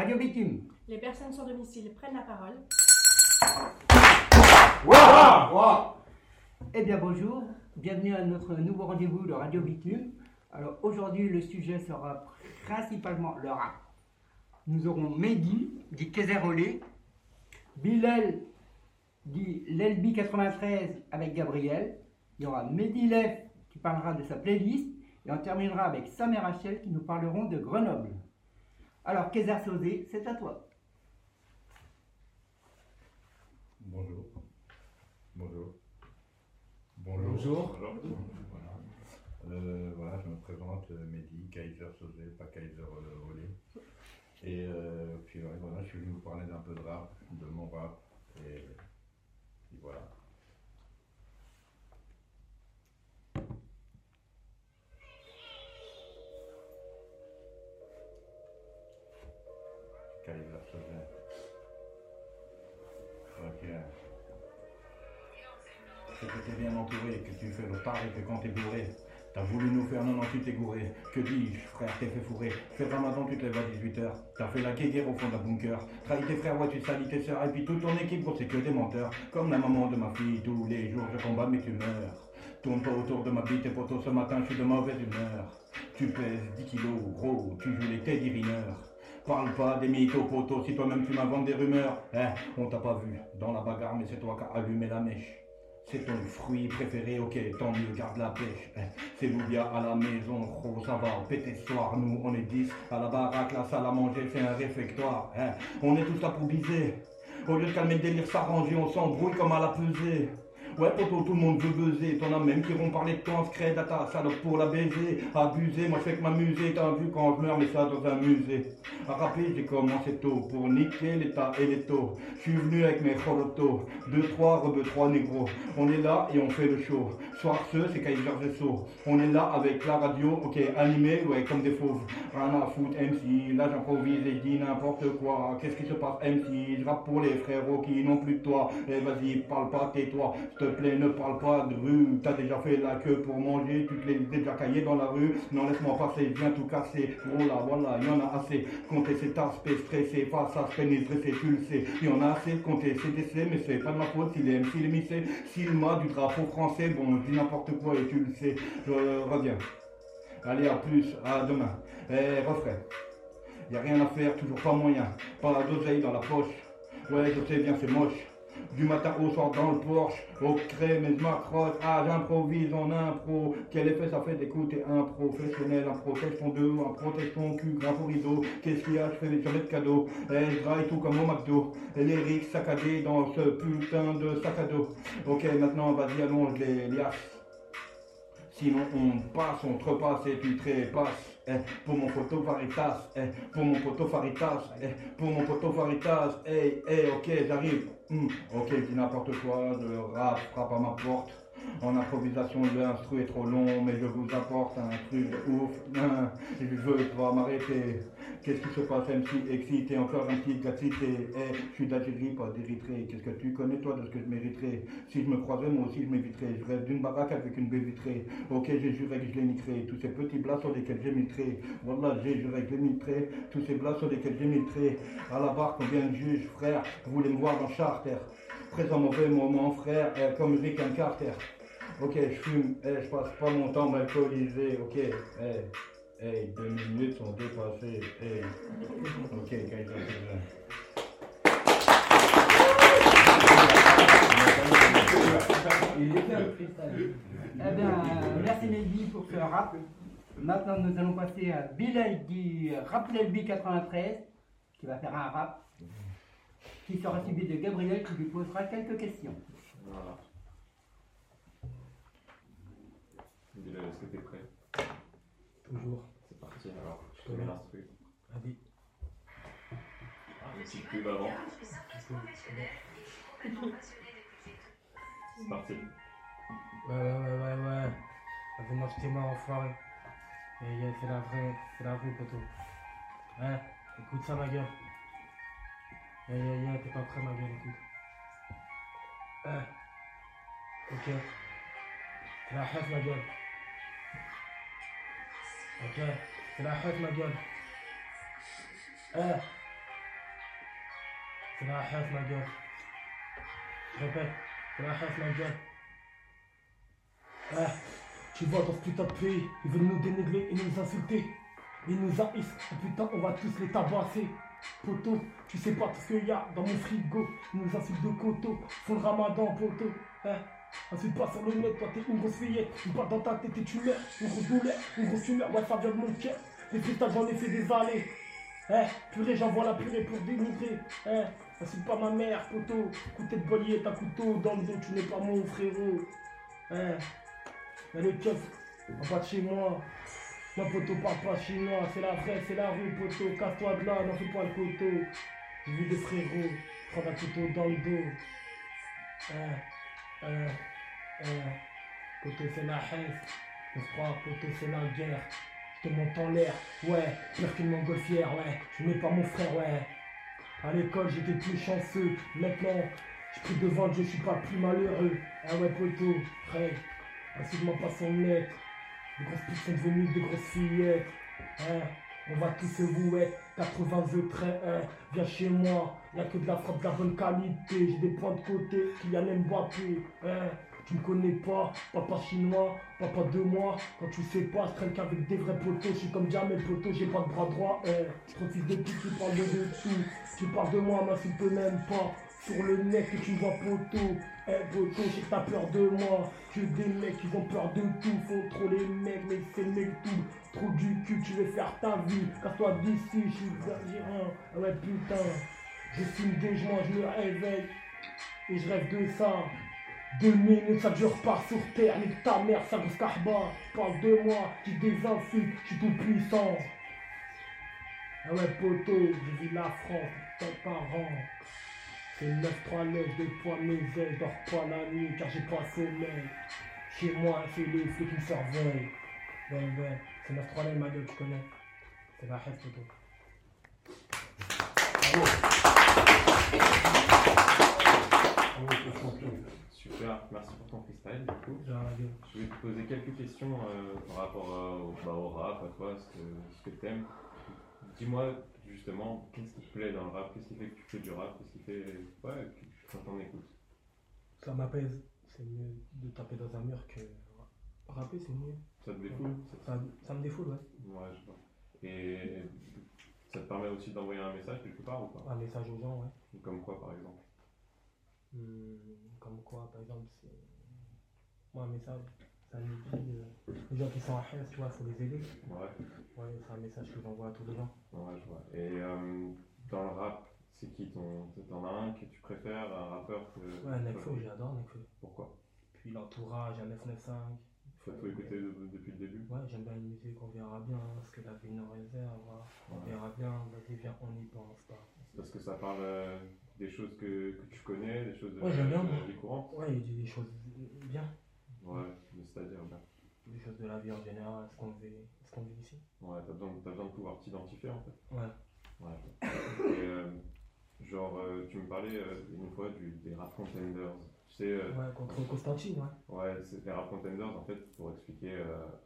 Radio Bitume. Les personnes sans domicile prennent la parole. Eh bien bonjour, bienvenue à notre nouveau rendez-vous de Radio Bitume. Alors aujourd'hui le sujet sera principalement le rap. Nous aurons Mehdi, dit Kézerolé, Bilal, dit l'Elbi 93 avec Gabriel. Il y aura Mehdi Lef qui parlera de sa playlist. Et on terminera avec Sam et Rachel qui nous parleront de Grenoble. Alors Kézer Sosé, c'est à toi. Bonjour. Bonjour. Bonjour. Voilà. Euh, voilà, je me présente, euh, Mehdi, Kaiser Sosé, pas Kaiser euh, Olé. Et euh, puis ouais, voilà, je suis venu vous parler d'un peu de rap, de mon rap. Et, et voilà. Que tu fais le pari que quand t'es bourré. T'as voulu nous faire, non, non, tu t'es gouré. Que dis-je, frère, t'es fait fourrer. Fais ramadan, tu te lèves à 18h. T'as fait la guéguerre au fond d'un bunker. Trahi tes frères, ouais, tu salis tes sœurs. Et puis toute ton équipe, gros, c'est que des menteurs. Comme la maman de ma fille, tous les jours je combats, mais tu meurs. Tourne pas autour de ma bite et poteau, ce matin, je suis de mauvaise humeur. Tu pèses 10 kilos, gros, tu joues les Teddy Riner. Parle pas des mythos, poteau, si toi-même tu m'inventes des rumeurs. Eh, on t'a pas vu dans la bagarre, mais c'est toi qui as allumé la mèche. C'est ton fruit préféré, ok, tant mieux, garde la pêche. C'est Loubia à la maison, gros, ça va, péter soir. Nous, on est 10 à la baraque, la salle à manger, c'est un réfectoire. Eh, on est tous là pour. Au lieu de calmer le délire, s'arranger, on s'embrouille comme à la pesée. Ouais, poto, tout le monde veut buzzer. T'en as même qui vont parler de toi en secret à ta salope pour la baiser. Abuser, moi je fais que m'amuser. T'as vu quand je meurs, mais ça dans un musée. À j'ai commencé tôt pour niquer l'état et les taux. Je suis venu avec mes. Deux, trois, rebeux, trois négros. On est là et on fait le show. Soir ce, c'est Kaiser Gesso. On est là avec la radio, ok, animé, ouais, comme des fauves. Rien à foutre, MC. Là j'improvise et je dis n'importe quoi. Qu'est-ce qui se passe, MC Je rappe pour les frérots qui n'ont plus de toi. Eh vas-y, parle pas, tais-toi. S'il te plaît, ne parle pas de rue. T'as déjà fait la queue pour manger. Tu te l'es déjà caillé dans la rue. Non, laisse-moi passer, viens tout casser. Oh là, voilà, y en a assez. Compter cet aspect stressé, face à pénétrer, c'est tu le sais. Y en a assez compter CDC, mais c'est pas de ma faute s'il est MC, il est missé. S'il m'a du drapeau français, bon, dis n'importe quoi et tu le sais. Je reviens. Allez, à plus, à demain. Eh, refrain. Y a rien à faire, toujours pas moyen. Pas d'oseille dans la poche. Ouais, je sais bien, c'est moche. Du matin au soir dans le Porsche, au crème et je m'accroche, ah j'improvise en impro. Quel effet ça fait d'écouter un professionnel, un protège ton deux, un protège ton cul, au rideau. Qu'est-ce qu'il y a, je fais des sur de cadeaux. Eh, je draille tout comme au McDo. Et les rics saccadés dans ce putain de sac à dos. Ok, maintenant vas-y, allonge les liasses. Sinon on passe, on trepasse et tu trépasses. Eh, pour mon poteau Faritas, eh, pour mon poteau Faritas, eh, pour mon poteau Faritas, hey, hey, ok, j'arrive. Hmm, ok, dis n'importe quoi, le rap frappe à ma porte. En improvisation, l'instru est trop long, mais je vous apporte un truc ouf. Je veux pas m'arrêter. Qu'est-ce qui se passe, MC Excité, encore un petit gâtité. Eh, je suis d'Algérie, pas d'Érythrée. Qu'est-ce que tu connais, toi, de ce que je mériterais? Si je me croisais, moi aussi, je m'éviterais. Je rêve d'une baraque avec une baie vitrée. Ok, j'ai juré que je les niquerai. Tous ces petits blas sur lesquels j'ai trait. Voilà, j'ai juré que je les. Tous ces blas sur lesquels j'ai trait. À la barre, combien de juges, frère, voulez me voir dans Charter? Présent mauvais moment, frère, eh, comme Rick and Carter. Ok, je fume, eh, je passe pas mon temps m'alcooliser, ok, eh, eh, deux minutes sont dépassées, eh, ok. Il est bien le freestyle. Eh bien, merci Mehdi pour ce rap. Maintenant, nous allons passer à Bilal qui rappe l'LB 93, qui va faire un rap, qui sera suivi de Gabriel qui lui posera quelques questions. Voilà. Bilal, est-ce que t'es prêt Toujours. C'est parti alors. Je te Ouais. mets l'instru. Vas-y. Si tu vas avant. C'est parti. Ouais, ouais, ouais, ouais, ouais. Vas-y, moi je t'ai marre, enfoiré. Yeah, yeah, c'est la vraie, c'est la vraie, poteau. Hein, écoute ça, ma gueule. Yeah, yeah, yeah, t'es pas prêt, ma gueule, écoute. Hein, ok. C'est la haine, ma gueule. Ok, c'est la haine, ma gueule. Hein, C'est la haine, ma gueule. Je répète, c'est la haine, ma gueule. Eh, tu vois, dans ce putain de pays, ils veulent nous dénigrer et nous insulter. Ils nous haïssent. Putain, on va tous les tabasser. Poto, tu sais pas tout ce qu'il y a dans mon frigo. Ils nous insultent de coteau. Font le ramadan, poto. Eh, insulte pas sur le net, toi t'es une grosse fillette. Une balle dans ta tête et tu meurs. Une grosse douleur, une grosse humeur. Ouais, ça vient de mon cœur. Les freestyles, j'en ai fait des allées. Eh, purée, j'envoie la purée pour dénigrer. Eh, insulte pas ma mère, poto. Coup de tête bollier, t'as couteau dans le dos, tu n'es pas mon frérot. Eh, Y'a le keuf en bas de chez moi. Moi, poto, parle pas chinois. C'est la vraie, c'est la rue, poto. Casse-toi de là, n'en fais pas le coteau. J'ai vu des frérots prendre un couteau dans le dos. Eh, eh, eh. Poto, c'est la haine. On se croit, c'est la guerre. Je te monte en l'air, ouais. Pire qu'une montgolfière, ouais. Je n'ai pas mon frère, ouais. À l'école, j'étais plus chanceux. Maintenant, je pris devant, je suis pas plus malheureux. Ah ouais, poto, frère. Insulte-moi pas son net. Les grosses putes sont devenues des grosses fillettes. Hein, on va tous se vouer. 80 œufs très, hein. Viens chez moi. Y'a que de la frappe de la bonne qualité. J'ai des points de côté. Kylian Mbappé. Hein. Tu me connais pas, papa chinois, papa de moi. Quand tu sais pas, je traîne qu'avec des vrais potos. Je suis comme jamais poteau, j'ai pas de bras droit. Hein. Trop fils de pute, tu parles de dessous. Tu parles de moi, m'insulte même pas. Sur le nez que tu vois poteau. Eh poteau, je que t'as peur de moi. Que des mecs qui ont peur de tout. Font trop les mecs, mais c'est le mec tout. Trop du cul, tu veux faire ta vie. Casse-toi d'ici, je suis algérien. Ah ouais, putain. Je fume des joints, je me réveille. Et je rêve de ça. Deux minutes, ça dure pas sur terre. Nique ta mère, ça grosse carba. Parle de moi, qui des insultes, je suis tout puissant. Ah ouais, poteau, je vis la France, tes parents. C'est 9-3 lèvres, des poids mes ailes, dors pas la nuit car j'ai pas sommeil. Chez moi, c'est les flics qui me surveillent. Ben ben, c'est 9-3 lèvres, ma gueule, tu connais. C'est la haine, poteau. Super, merci pour ton freestyle du coup. Je vais te poser quelques questions euh, par rapport à- au, bah, au rap, à toi, ce que, ce que t'aimes. Dis-moi justement, qu'est-ce qui te plaît dans le rap? Qu'est-ce qui fait que tu fais du rap? Qu'est-ce qui fait ouais, quand t'en écoutes Ça m'apaise. C'est mieux de taper dans un mur que rapper, c'est mieux. Ça te défoule Ça, ça me défoule, ouais. Ouais, je vois. Et ça te permet aussi d'envoyer un message quelque part ou pas? Un message aux gens, ouais. Comme quoi par exemple? Hmm, comme quoi, par exemple, c'est. Moi, un message, ça nous dit. euh, les gens qui sont à haine, tu vois, faut les aider. Ouais, Ouais, c'est un message que j'envoie à tous les gens. ouais, je vois. Et euh, dans le rap, c'est qui ton. T'en as un que tu préfères, un rappeur que. Ouais, Nekfeu, j'adore Nekfeu. Pourquoi? Puis l'entourage, un 995. Faut tout écouter de- depuis le début Ouais, j'aime bien une musique, on verra bien ce que la vie nous réserve. On Ouais. verra bien, vas-y, viens, on n'y pense pas. Parce que ça parle euh, des choses que, que tu connais, des choses de, Ouais, j'aime bien, de moi. la vie courante. Ouais, il dit des choses bien, Ouais, mais c'est-à-dire, ben, des choses de la vie en général, ce qu'on vit, ce qu'on vit ici. ouais, t'as besoin, besoin de pouvoir t'identifier en fait. Ouais. Ouais. Et euh, genre, euh, tu me parlais euh, une fois du, des rap contenders. Tu sais, euh, Ouais, contre Constantine, ouais. ouais, c'est les rap contenders en fait, pour expliquer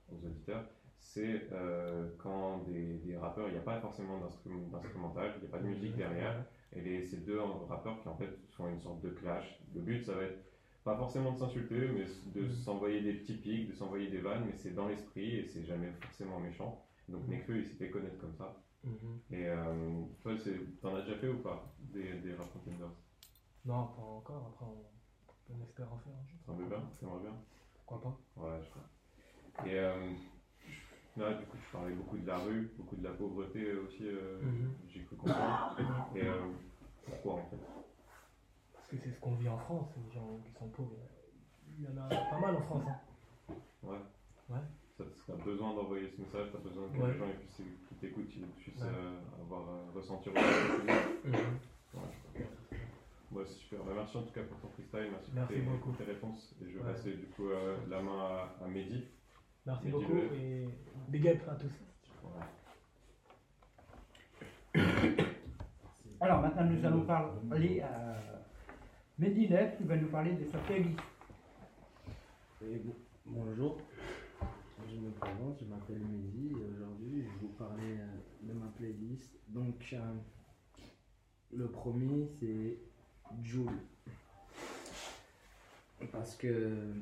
aux auditeurs, c'est euh, quand des, des rappeurs, il n'y a pas forcément d'instrum- d'instrumental, il n'y a pas de musique derrière. Et les, ces deux rappeurs qui en fait font une sorte de clash. Le but, ça va être pas forcément de s'insulter, mais de Mhm. s'envoyer des petits pics, de s'envoyer des vannes, mais c'est dans l'esprit et c'est jamais forcément méchant. Donc Mhm. Nekfeu, il s'est fait connaître comme ça. Mhm. Et euh, toi, t'en as déjà fait ou pas? Des, des rap contenders Non, pas encore, après on, on espère en faire un jour. T'aimerais bien T'aimerais bien Pourquoi pas Ouais, je crois. Et euh, là, du coup, tu parlais beaucoup de la rue, beaucoup de la pauvreté aussi, euh, Mhm. j'ai cru comprendre. Et euh, pourquoi en fait? Parce que c'est ce qu'on vit en France, les gens qui sont pauvres. Il y en a pas mal en France. Hein. Ouais. Ouais. Ça, t'as besoin d'envoyer ce message, t'as besoin que Ouais. les gens qui t'écoutent, puissent Ouais. euh, avoir, euh, ressentir Ouais, c'est super. Bah, merci en tout cas pour ton freestyle, merci, Merci pour tes, beaucoup. pour tes réponses. Et je vais Ouais. passer du coup euh, la main à, à Mehdi. Merci beaucoup et big up à tous. Alors maintenant, nous allons parler à Mehdi Lev qui va nous parler de sa playlist. Et bon- bonjour, je me présente, je m'appelle Mehdi et aujourd'hui je vais vous parler euh, de ma playlist. Donc euh, Le premier, c'est Jules. Parce que,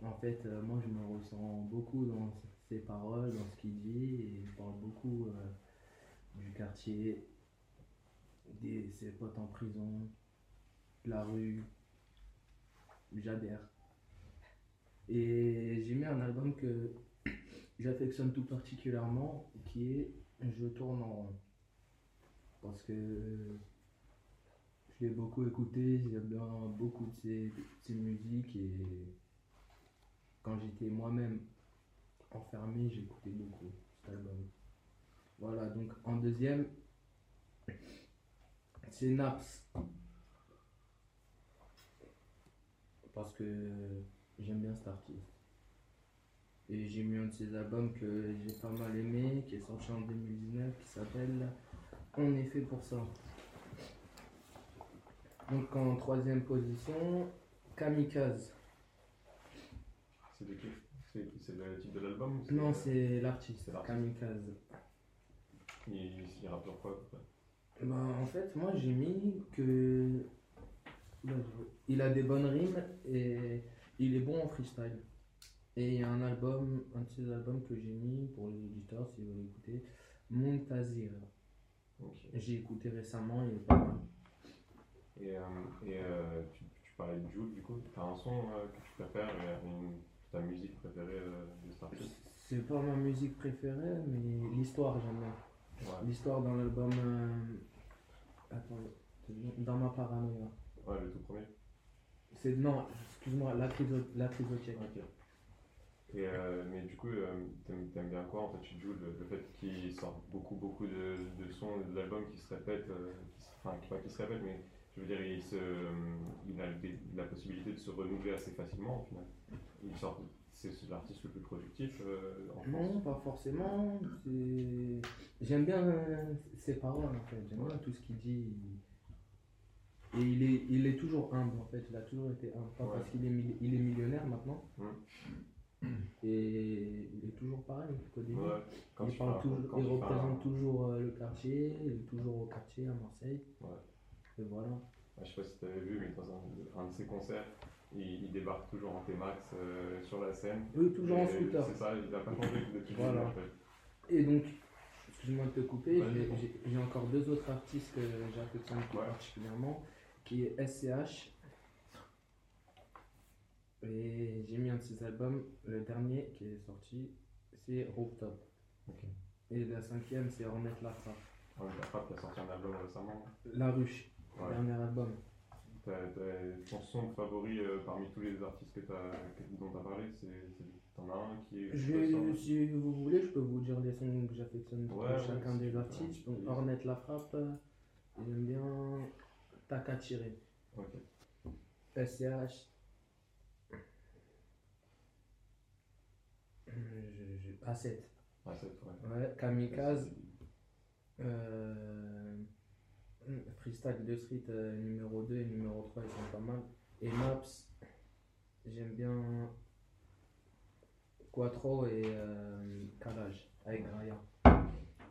en fait, euh, moi, je me ressens beaucoup dans ses paroles, dans ce qu'il dit, et il parle beaucoup euh, du quartier, de ses potes en prison, de la rue. J'adhère. Et j'ai mis un album que j'affectionne tout particulièrement, qui est Je tourne en rond. Parce que je l'ai beaucoup écouté, j'aime bien beaucoup de ses, ses musiques et quand j'étais moi-même enfermé, j'écoutais beaucoup cet album. Voilà, donc en deuxième, c'est Naps. Parce que j'aime bien cet artiste. Et j'ai mis un de ses albums que j'ai pas mal aimé, qui est sorti en 2019, qui s'appelle On est fait pour ça. Donc en troisième position, Kamikaze. C'est de qui C'est c'est le titre de l'album Non, c'est l'artiste. Kamikaze. Il, il rappe sur quoi Bah, en fait, moi j'ai mis que. je- Il a des bonnes rimes et il est bon en freestyle. Et il y a un album, un de ses albums que j'ai mis pour les auditeurs si vous voulez écouter, Muntazir. Ok. J'ai écouté récemment, il est pas mal. Et, euh, et euh, tu, tu parlais de Jules, du coup, t'as un son euh, que tu préfères et une, ta musique préférée de cet artiste C'est pas ma musique préférée, mais l'histoire j'aime bien. Ouais, L'histoire dans l'album. Attends, dans ma paranoïa. ouais, le tout premier. C'est. Non, excuse-moi, la crise, la tchèque. Ok. Et, euh, mais du coup, euh, t'aimes, t'aimes bien quoi en fait chez Jules le, le fait qu'il sorte beaucoup, beaucoup de, de sons de l'album qui se répètent, euh, qui enfin, pas qui se répètent, mais je veux dire, il, se, il a la possibilité de se renouveler assez facilement au final. Il sort, c'est, l'artiste le plus productif euh, en Non, France. pas forcément. c'est- J'aime bien euh, ses paroles en fait. J'aime bien tout ce qu'il dit. Et il est, il est toujours humble en fait. Il a toujours été humble. Pas Ouais. parce qu'il est, il est millionnaire maintenant. Et il est toujours pareil qu'au début. Il parle toujours- représente toujours euh, le quartier. Il est toujours au quartier à Marseille. Et voilà. Ah, Je sais pas si tu avais vu, mais dans un, un de ses concerts, il, il débarque toujours en T-Max euh, sur la scène. Oui, toujours en scooter. C'est ça, il a pas changé depuis Voilà. début, en fait. Et donc, excuse-moi de te couper, j'ai- encore deux autres artistes que j'affectionne Ouais. particulièrement, qui est SCH. Et j'ai mis un de ses albums, le dernier qui est sorti, c'est Rooftop. Ok. Et la cinquième, c'est Remettre la frappe. Ouais, la frappe qui a sorti un album récemment. La Ruche, Ouais. dernier album. Ton son favori euh, parmi tous les artistes que que- dont tu as parlé, t'en as un qui est. Je si vous voulez, je peux vous dire les sons que j'affectionne pour Ouais, chacun des artistes. Donc. Ornette la frappe, j'aime bien Taka Tiré. Ok. SCH. Je- je- A7. Ah, c'est ouais. Ouais, Kamikaze. Euh, freestyle de Street euh, numéro 2 et numéro 3, ils sont pas mal. Et Maps, j'aime bien Quattro et euh, Calage avec Raya.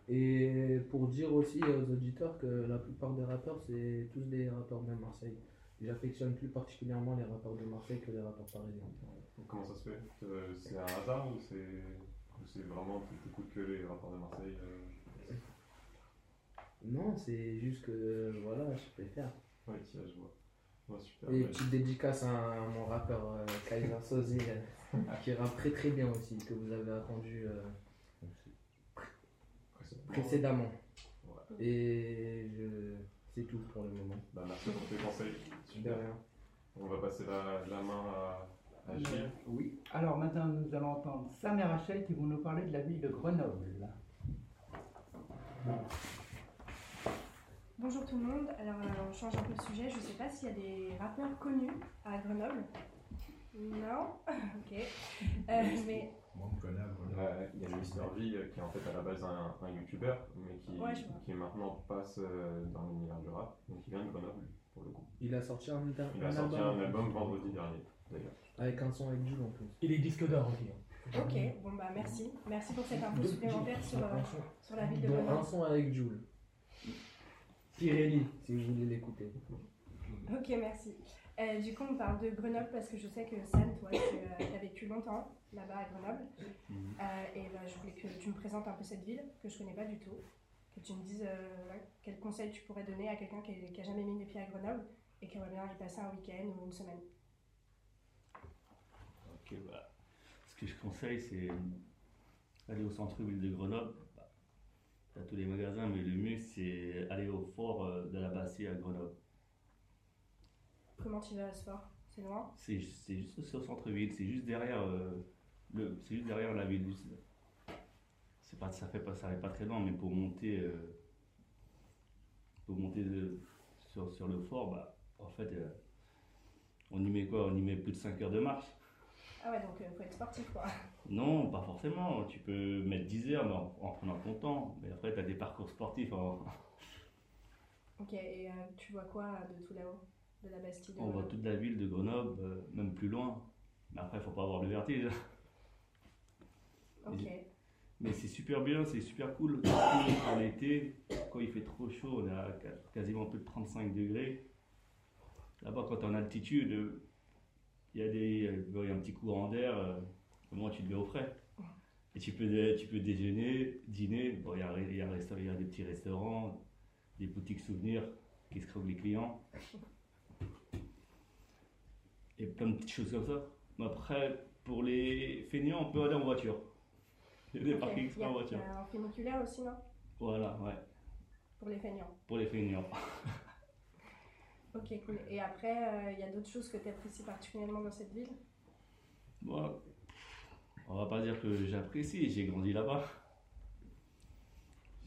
Et pour dire aussi aux auditeurs que la plupart des rappeurs, c'est tous des rappeurs de Marseille. J'affectionne plus particulièrement les rappeurs de Marseille que les rappeurs parisiens. Comment ça se fait? Euh, C'est un hasard ou c'est, vraiment tu t'écoutes que les rapports de Marseille euh... Non, c'est juste que voilà, je préfère. Ouais, tiens, je vois. Ouais, super. Et ouais. petite dédicace à mon rappeur euh, Kaiser Soze, euh, qui rappe très très bien aussi, que vous avez attendu euh, Précédemment. précédemment. Ouais. Et je... c'est tout pour le moment. Bah, merci pour tes conseils. De Super. rien. On va passer la, la main à, à Gilles. Oui. Alors maintenant, nous allons entendre Sam et Rachel qui vont nous parler de la ville de Grenoble. Bonjour tout le monde. Alors, euh, on change un peu de sujet. Je ne sais pas s'il y a des rappeurs connus à Grenoble. Non Ok. Euh, mais Moi, on me connaît à Grenoble. Ouais, il y a Mister V euh, qui est en fait à la base un, un youtubeur, mais qui, Ouais, maintenant passe euh, dans l'univers du rap. Donc il vient de Grenoble pour le coup. Il a sorti un, un Il a sorti album, un album vendredi dernier d'ailleurs. avec un son avec Jules en plus. Il est disque d'or aussi. hein. ok, bon bah merci. Merci pour cette info supplémentaire sur, euh, sur la ville de dont un Grenoble. son avec Jules. Tirez-lui si vous voulez l'écouter. Ok, merci. Euh, du coup, on parle de Grenoble parce que je sais que Sam, toi, tu as vécu longtemps là-bas à Grenoble. Mhm. Euh, et bah, je voulais que tu me présentes un peu cette ville que je connais pas du tout. Que tu me dises euh, ouais, quel conseil tu pourrais donner à quelqu'un qui, qui a jamais mis les pieds à Grenoble et qui aimerait bien y passer un week-end ou une semaine. Ok, bah, ce que je conseille, c'est aller au centre-ville de Grenoble. T'as tous les magasins, mais le mieux, c'est aller au fort euh, de la Bastille à Grenoble. Comment tu vas à ce fort C'est loin? C'est juste au centre-ville, c'est juste derrière euh, le, c'est juste derrière la ville. C'est pas, ça fait pas, ça fait pas très loin, mais pour monter, euh, pour monter de- sur, sur le fort, bah, en fait, euh, on y met quoi? On y met plus de 5 heures de marche. Ah ouais, donc il faut être sportif quoi. Non, pas forcément. Tu peux mettre 10 heures mais en, en prenant ton temps. Mais après, tu as des parcours sportifs en, Ok, et euh, tu vois quoi euh, de tout là-haut De la Bastille On voit Grenoble toute la ville de Grenoble, euh, même plus loin. Mais après, il faut pas avoir le vertige. Ok. Mais c'est super bien, c'est super cool. En l'été, quand il fait trop chaud, on est à ca- quasiment plus de 35 degrés. Là-bas, quand tu es en altitude, euh, il y, a des- euh, y a un petit courant d'air. euh, Au moins, tu te mets au frais. Et tu peux, tu peux déjeuner, dîner. Bon, il y a, y a y a des petits restaurants, des boutiques souvenirs qui se les clients. Et plein de petites choses comme ça. Mais après, pour les feignants, on peut aller en voiture. Il y a des Ok. parkings en il y voiture. a un funiculaire aussi, non? Voilà, ouais. Pour les feignants. Pour les feignants. Ok, cool. Et après, euh, il y a d'autres choses que tu apprécies particulièrement dans cette ville? On va pas dire que j'apprécie, j'ai grandi là-bas.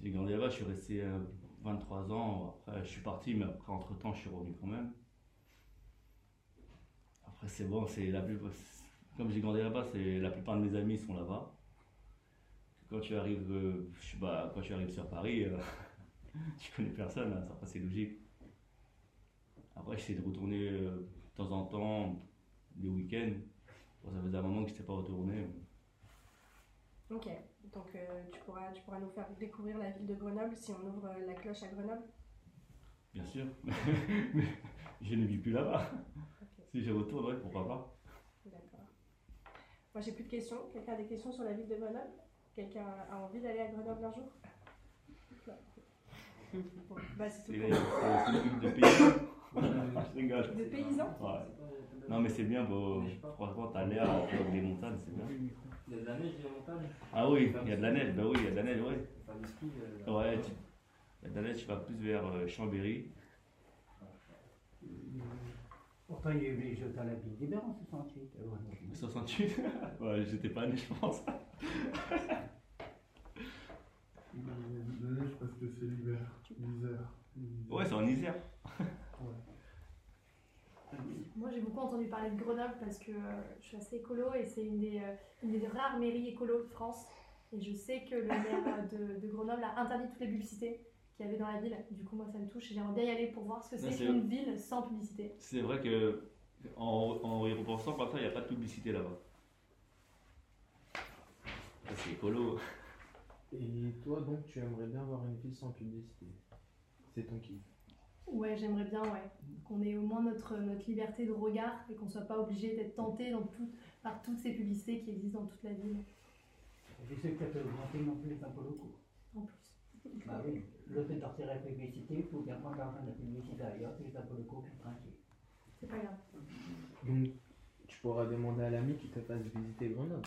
J'ai grandi là-bas, je suis resté euh, 23 ans. Après, je suis parti, mais après, entre-temps, je suis revenu quand même. Après, c'est bon, c'est la plus... Comme j'ai grandi là-bas, c'est la plupart de mes amis sont là-bas. Quand tu arrives, euh, quand tu arrives sur Paris, euh, tu connais personne, hein, ça c'est logique. Après, j'essaie de retourner euh, de temps en temps, les week-ends. Ça faisait un moment que je n'étais pas retourné. Ok, donc euh, tu, pourras, tu pourras nous faire découvrir la ville de Grenoble si on ouvre euh, la cloche à Grenoble Bien sûr. Mais je ne vis plus là-bas. Si je retourne, ouais, pourquoi pas. d'accord. Moi j'ai plus de questions. Quelqu'un a des questions sur la ville de Grenoble? Quelqu'un a envie d'aller à Grenoble un jour? Non. Bon, bah c'est tout C'est pour c'est- c'est une ville de paysans. Je rigole. De paysans Ouais. Non, mais c'est bien, bon, franchement, t'as l'air avec des montagnes, c'est bien. Il y a de la neige dans la montagne. Ah oui, il y a de la neige, bah oui, il y a de la neige, l'esprit. euh, Ouais, tu- il y a de la neige, tu vas plus vers euh, Chambéry. Pourtant, il y a eu les Jeux olympiques d'hiver en 68. à Grenoble. 68 Ouais, j'étais pas né, je pense. La neige parce que c'est l'hiver. L'hiver. Ouais, c'est en Isère. Moi, j'ai beaucoup entendu parler de Grenoble parce que euh, je suis assez écolo et c'est une des, euh, une des rares mairies écolo de France. Et je sais que le maire euh, de, de Grenoble a interdit toutes les publicités qu'il y avait dans la ville. Du coup, moi, ça me touche et j'aimerais bien y aller pour voir ce que c'est c'est- qu'une ville sans publicité. C'est vrai que, en, en y repensant ça, il n'y a pas de publicité là-bas. C'est écolo. Et toi, donc, tu aimerais bien avoir une ville sans publicité C'est ton kiff. Ouais, j'aimerais bien, ouais. Qu'on ait au moins notre, notre liberté de regard et qu'on soit pas obligé d'être tenté dans tout- par toutes ces publicités qui existent dans toute la ville. Je sais que ça peut augmenter non plus les impôts locaux. En plus. Bah oui, le fait de sortir la publicité, il faut bien prendre l'argent de la publicité ailleurs, c'est les impôts locaux qui sont tranquilles. C'est pas grave. Donc, tu pourras demander à l'ami qui te fasse visiter Grenoble.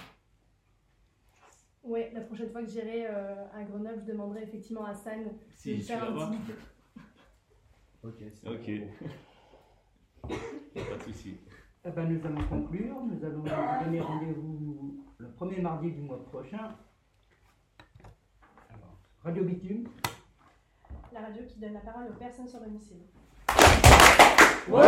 Ouais, la prochaine fois que j'irai euh, à Grenoble, je demanderai effectivement à San de Si faire un petit. Ok, c'est Ok. bon. pas de souci. Eh ben, nous allons conclure. Nous allons vous donner rendez-vous le premier mardi du mois prochain. Alors, Radio Bitume. La radio qui donne la parole aux personnes sans domicile. Ouais